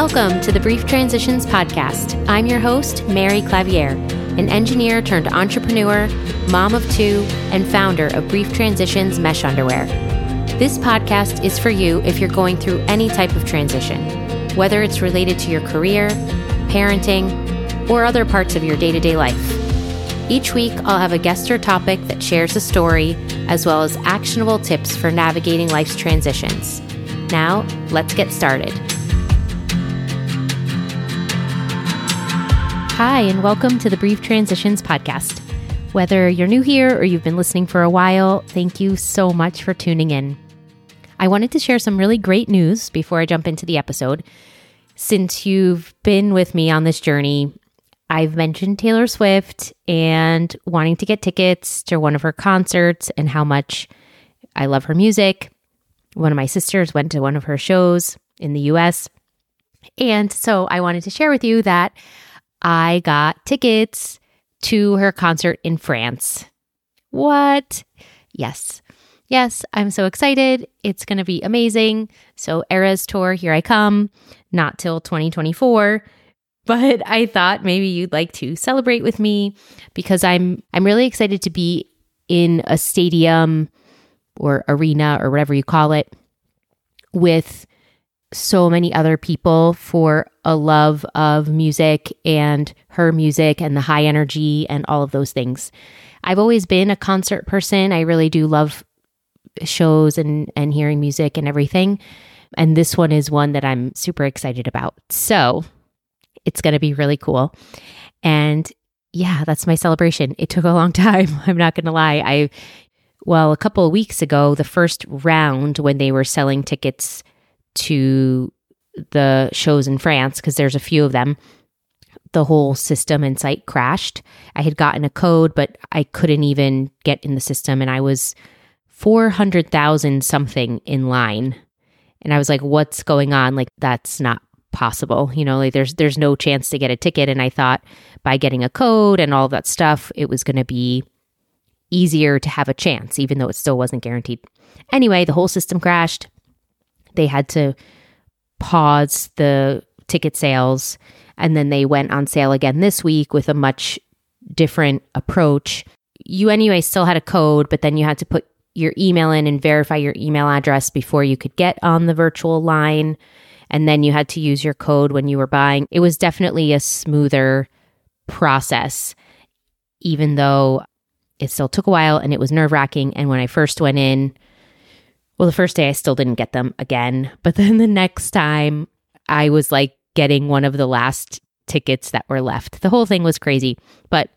Welcome to the Brief Transitions Podcast. I'm your host, Mary Clavieres, an engineer turned entrepreneur, mom of two, and founder of Brief Transitions Mesh Underwear. This podcast is for you if you're going through any type of transition, whether it's related to your career, parenting, or other parts of your day to day life. Each week, I'll have a guest or topic that shares a story, as well as actionable tips for navigating life's transitions. Now, let's get started. Hi, and welcome to the Brief Transitions Podcast. Whether you're new here or you've been listening for a while, thank you so much for tuning in. I wanted to share some really great news before I jump into the episode. Since you've been with me on this journey, I've mentioned Taylor Swift and wanting to get tickets to one of her concerts and how much I love her music. One of my sisters went to one of her shows in the US. And so I wanted to share with you that I got tickets to her concert in France. What? Yes. Yes, I'm so excited. It's going to be amazing. So, Eras Tour, here I come. Not till 2024, but I thought maybe you'd like to celebrate with me because I'm I'm really excited to be in a stadium or arena or whatever you call it with so many other people for a love of music and her music and the high energy and all of those things. I've always been a concert person. I really do love shows and and hearing music and everything. And this one is one that I'm super excited about. So, it's going to be really cool. And yeah, that's my celebration. It took a long time. I'm not going to lie. I well, a couple of weeks ago, the first round when they were selling tickets to the shows in France, because there's a few of them, the whole system and site crashed. I had gotten a code, but I couldn't even get in the system. And I was 400,000 something in line. And I was like, what's going on? Like, that's not possible. You know, like there's there's no chance to get a ticket. And I thought by getting a code and all that stuff, it was gonna be easier to have a chance, even though it still wasn't guaranteed. Anyway, the whole system crashed they had to pause the ticket sales and then they went on sale again this week with a much different approach. You anyway still had a code, but then you had to put your email in and verify your email address before you could get on the virtual line. And then you had to use your code when you were buying. It was definitely a smoother process, even though it still took a while and it was nerve wracking. And when I first went in, well, the first day I still didn't get them again. But then the next time I was like getting one of the last tickets that were left. The whole thing was crazy, but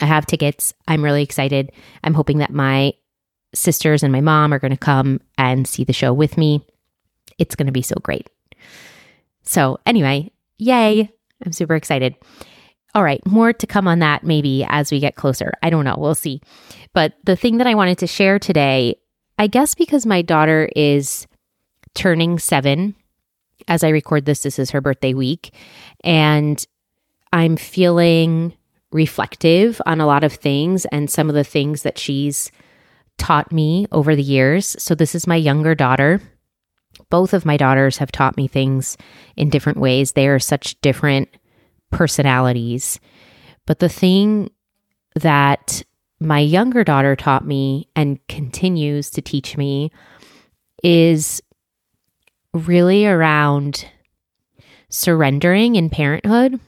I have tickets. I'm really excited. I'm hoping that my sisters and my mom are going to come and see the show with me. It's going to be so great. So, anyway, yay. I'm super excited. All right, more to come on that maybe as we get closer. I don't know. We'll see. But the thing that I wanted to share today I guess because my daughter is turning seven as I record this, this is her birthday week. And I'm feeling reflective on a lot of things and some of the things that she's taught me over the years. So, this is my younger daughter. Both of my daughters have taught me things in different ways. They are such different personalities. But the thing that my younger daughter taught me and continues to teach me is really around surrendering in parenthood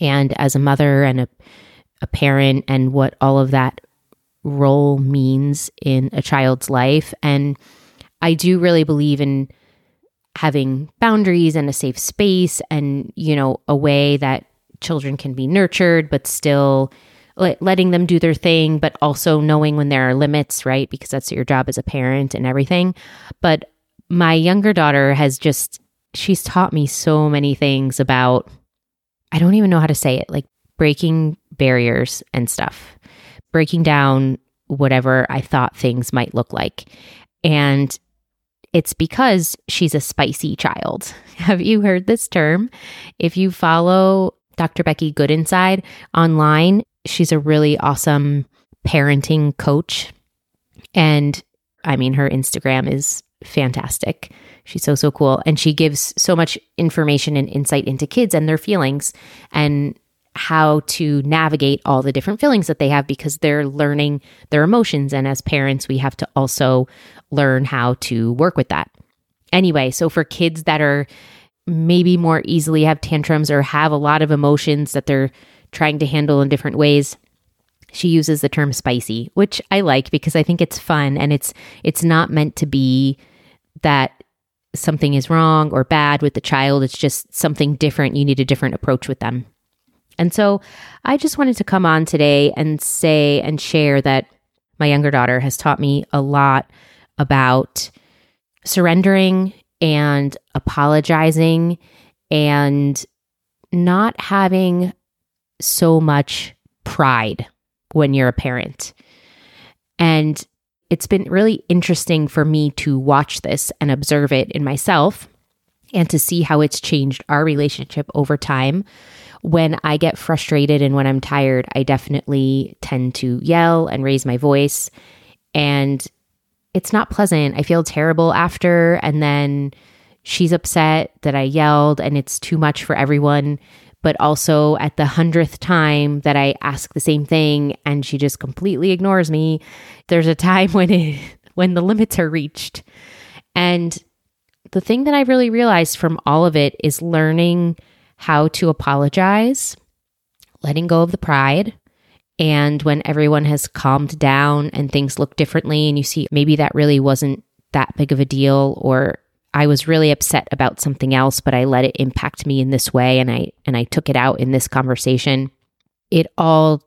and as a mother and a, a parent and what all of that role means in a child's life. And I do really believe in having boundaries and a safe space and, you know, a way that children can be nurtured, but still letting them do their thing, but also knowing when there are limits, right? Because that's your job as a parent and everything. But my younger daughter has just, she's taught me so many things about, I don't even know how to say it, like breaking barriers and stuff, breaking down whatever I thought things might look like. And it's because she's a spicy child. Have you heard this term? If you follow Dr. Becky Good Inside online, she's a really awesome parenting coach. And I mean, her Instagram is fantastic. She's so, so cool. And she gives so much information and insight into kids and their feelings and how to navigate all the different feelings that they have because they're learning their emotions. And as parents, we have to also learn how to work with that. Anyway, so for kids that are maybe more easily have tantrums or have a lot of emotions that they're trying to handle in different ways, she uses the term spicy, which I like because I think it's fun and it's it's not meant to be that something is wrong or bad with the child. It's just something different. You need a different approach with them. And so I just wanted to come on today and say and share that my younger daughter has taught me a lot about surrendering and apologizing and not having so much pride when you're a parent. And it's been really interesting for me to watch this and observe it in myself and to see how it's changed our relationship over time. When I get frustrated and when I'm tired, I definitely tend to yell and raise my voice. And it's not pleasant. I feel terrible after. And then she's upset that I yelled and it's too much for everyone. But also at the hundredth time that I ask the same thing and she just completely ignores me, there's a time when it when the limits are reached. And the thing that I really realized from all of it is learning how to apologize, letting go of the pride, and when everyone has calmed down and things look differently, and you see maybe that really wasn't that big of a deal, or I was really upset about something else, but I let it impact me in this way and I and I took it out in this conversation. It all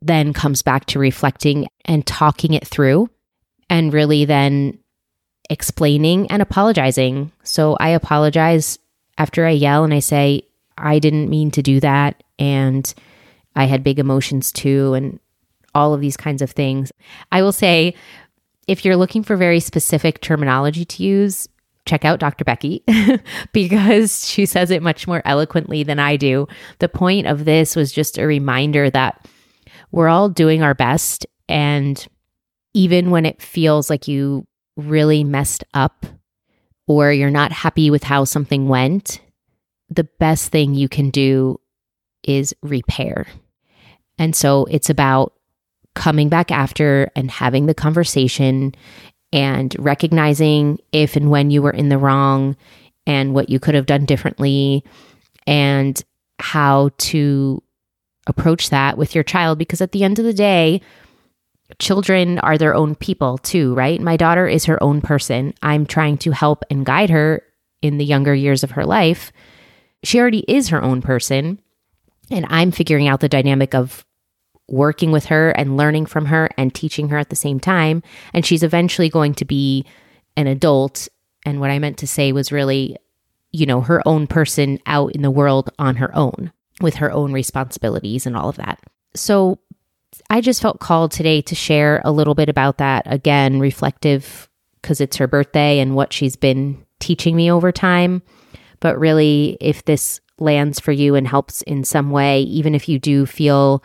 then comes back to reflecting and talking it through and really then explaining and apologizing. So I apologize after I yell and I say, I didn't mean to do that. And I had big emotions too, and all of these kinds of things. I will say, if you're looking for very specific terminology to use, check out Dr. Becky because she says it much more eloquently than I do. The point of this was just a reminder that we're all doing our best. And even when it feels like you really messed up or you're not happy with how something went, the best thing you can do is repair. And so it's about coming back after and having the conversation and recognizing if and when you were in the wrong and what you could have done differently and how to approach that with your child. Because at the end of the day children are their own people too right? My daughter is her own person. I'm trying to help and guide her in the younger years of her life. She already is her own person. And i'm figuring out the dynamic of working with her and learning from her and teaching her at the same time. And she's eventually going to be an adult. And what I meant to say was really, you know, her own person out in the world on her own with her own responsibilities and all of that. So I just felt called today to share a little bit about that. Again, reflective because it's her birthday and what she's been teaching me over time. But really, if this lands for you and helps in some way, even if you do feel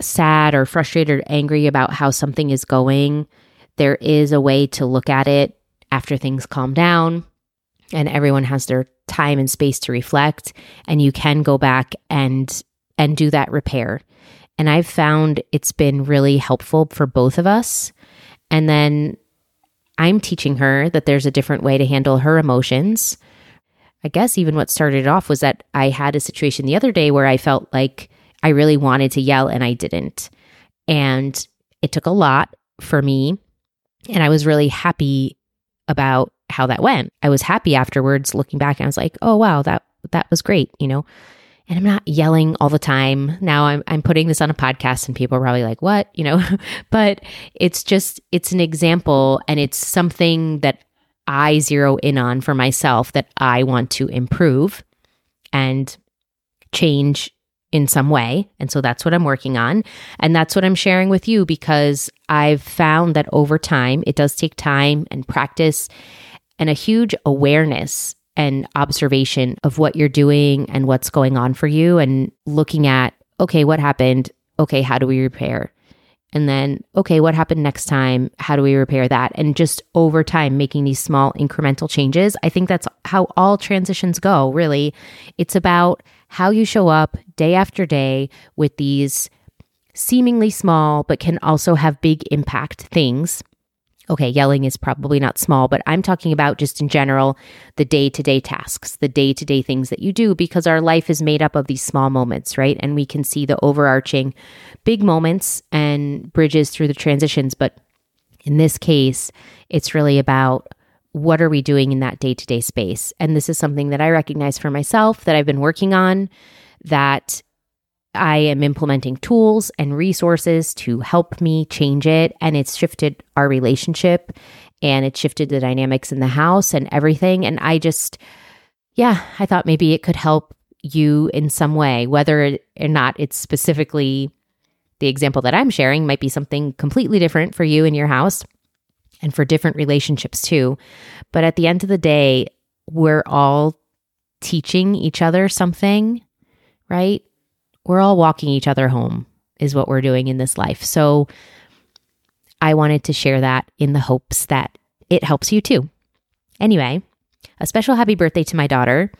sad or frustrated or angry about how something is going, there is a way to look at it after things calm down and everyone has their time and space to reflect and you can go back and and do that repair. And I've found it's been really helpful for both of us. And then I'm teaching her that there's a different way to handle her emotions. I guess even what started off was that I had a situation the other day where I felt like I really wanted to yell and I didn't. And it took a lot for me. And I was really happy about how that went. I was happy afterwards looking back and I was like, oh wow, that that was great, you know. And I'm not yelling all the time. Now I'm I'm putting this on a podcast and people are probably like, "What?" you know. but it's just it's an example and it's something that I zero in on for myself that I want to improve and change in some way. And so that's what I'm working on. And that's what I'm sharing with you because I've found that over time, it does take time and practice and a huge awareness and observation of what you're doing and what's going on for you and looking at, okay, what happened? Okay, how do we repair? And then, okay, what happened next time? How do we repair that? And just over time, making these small incremental changes. I think that's how all transitions go, really. It's about how you show up day after day with these seemingly small, but can also have big impact things okay, yelling is probably not small, but I'm talking about just in general the day to day tasks, the day to day things that you do, because our life is made up of these small moments, right? And we can see the overarching big moments and bridges through the transitions. But in this case, it's really about what are we doing in that day to day space? And this is something that I recognize for myself that I've been working on that I am implementing tools and resources to help me change it. And it's shifted our relationship and it shifted the dynamics in the house and everything. And I just, yeah, I thought maybe it could help you in some way, whether or not it's specifically the example that I'm sharing, might be something completely different for you in your house and for different relationships too. But at the end of the day, we're all teaching each other something, right? we're all walking each other home, is what we're doing in this life. So I wanted to share that in the hopes that it helps you too. Anyway, a special happy birthday to my daughter.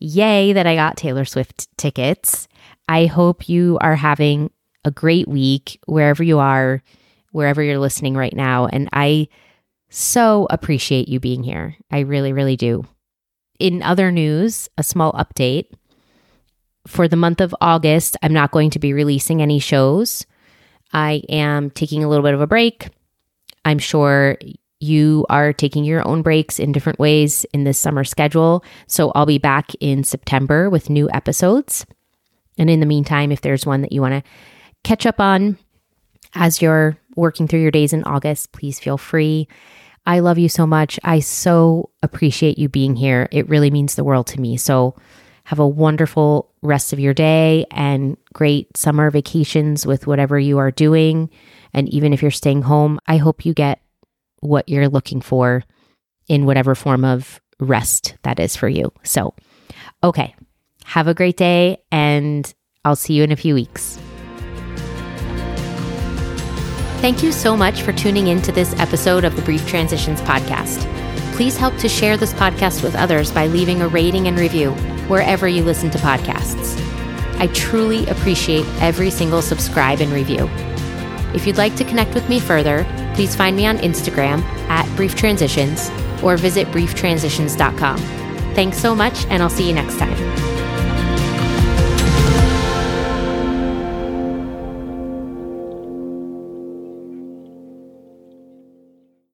Yay that I got Taylor Swift tickets. I hope you are having a great week wherever you are, wherever you're listening right now. And I so appreciate you being here. I really, really do. In other news, a small update for the month of August, I'm not going to be releasing any shows. I am taking a little bit of a break. I'm sure you are taking your own breaks in different ways in this summer schedule. So I'll be back in September with new episodes. And in the meantime, if there's one that you want to catch up on as you're working through your days in August, please feel free. I love you so much. I so appreciate you being here. It really means the world to me. So have a wonderful rest of your day and great summer vacations with whatever you are doing. And even if you're staying home, I hope you get what you're looking for in whatever form of rest that is for you. So, okay, have a great day, and I'll see you in a few weeks. Thank you so much for tuning in to this episode of the Brief Transitions Podcast. Please help to share this podcast with others by leaving a rating and review wherever you listen to podcasts. I truly appreciate every single subscribe and review. If you'd like to connect with me further, please find me on Instagram at Brief Transitions or visit brieftransitions.com. Thanks so much, and I'll see you next time.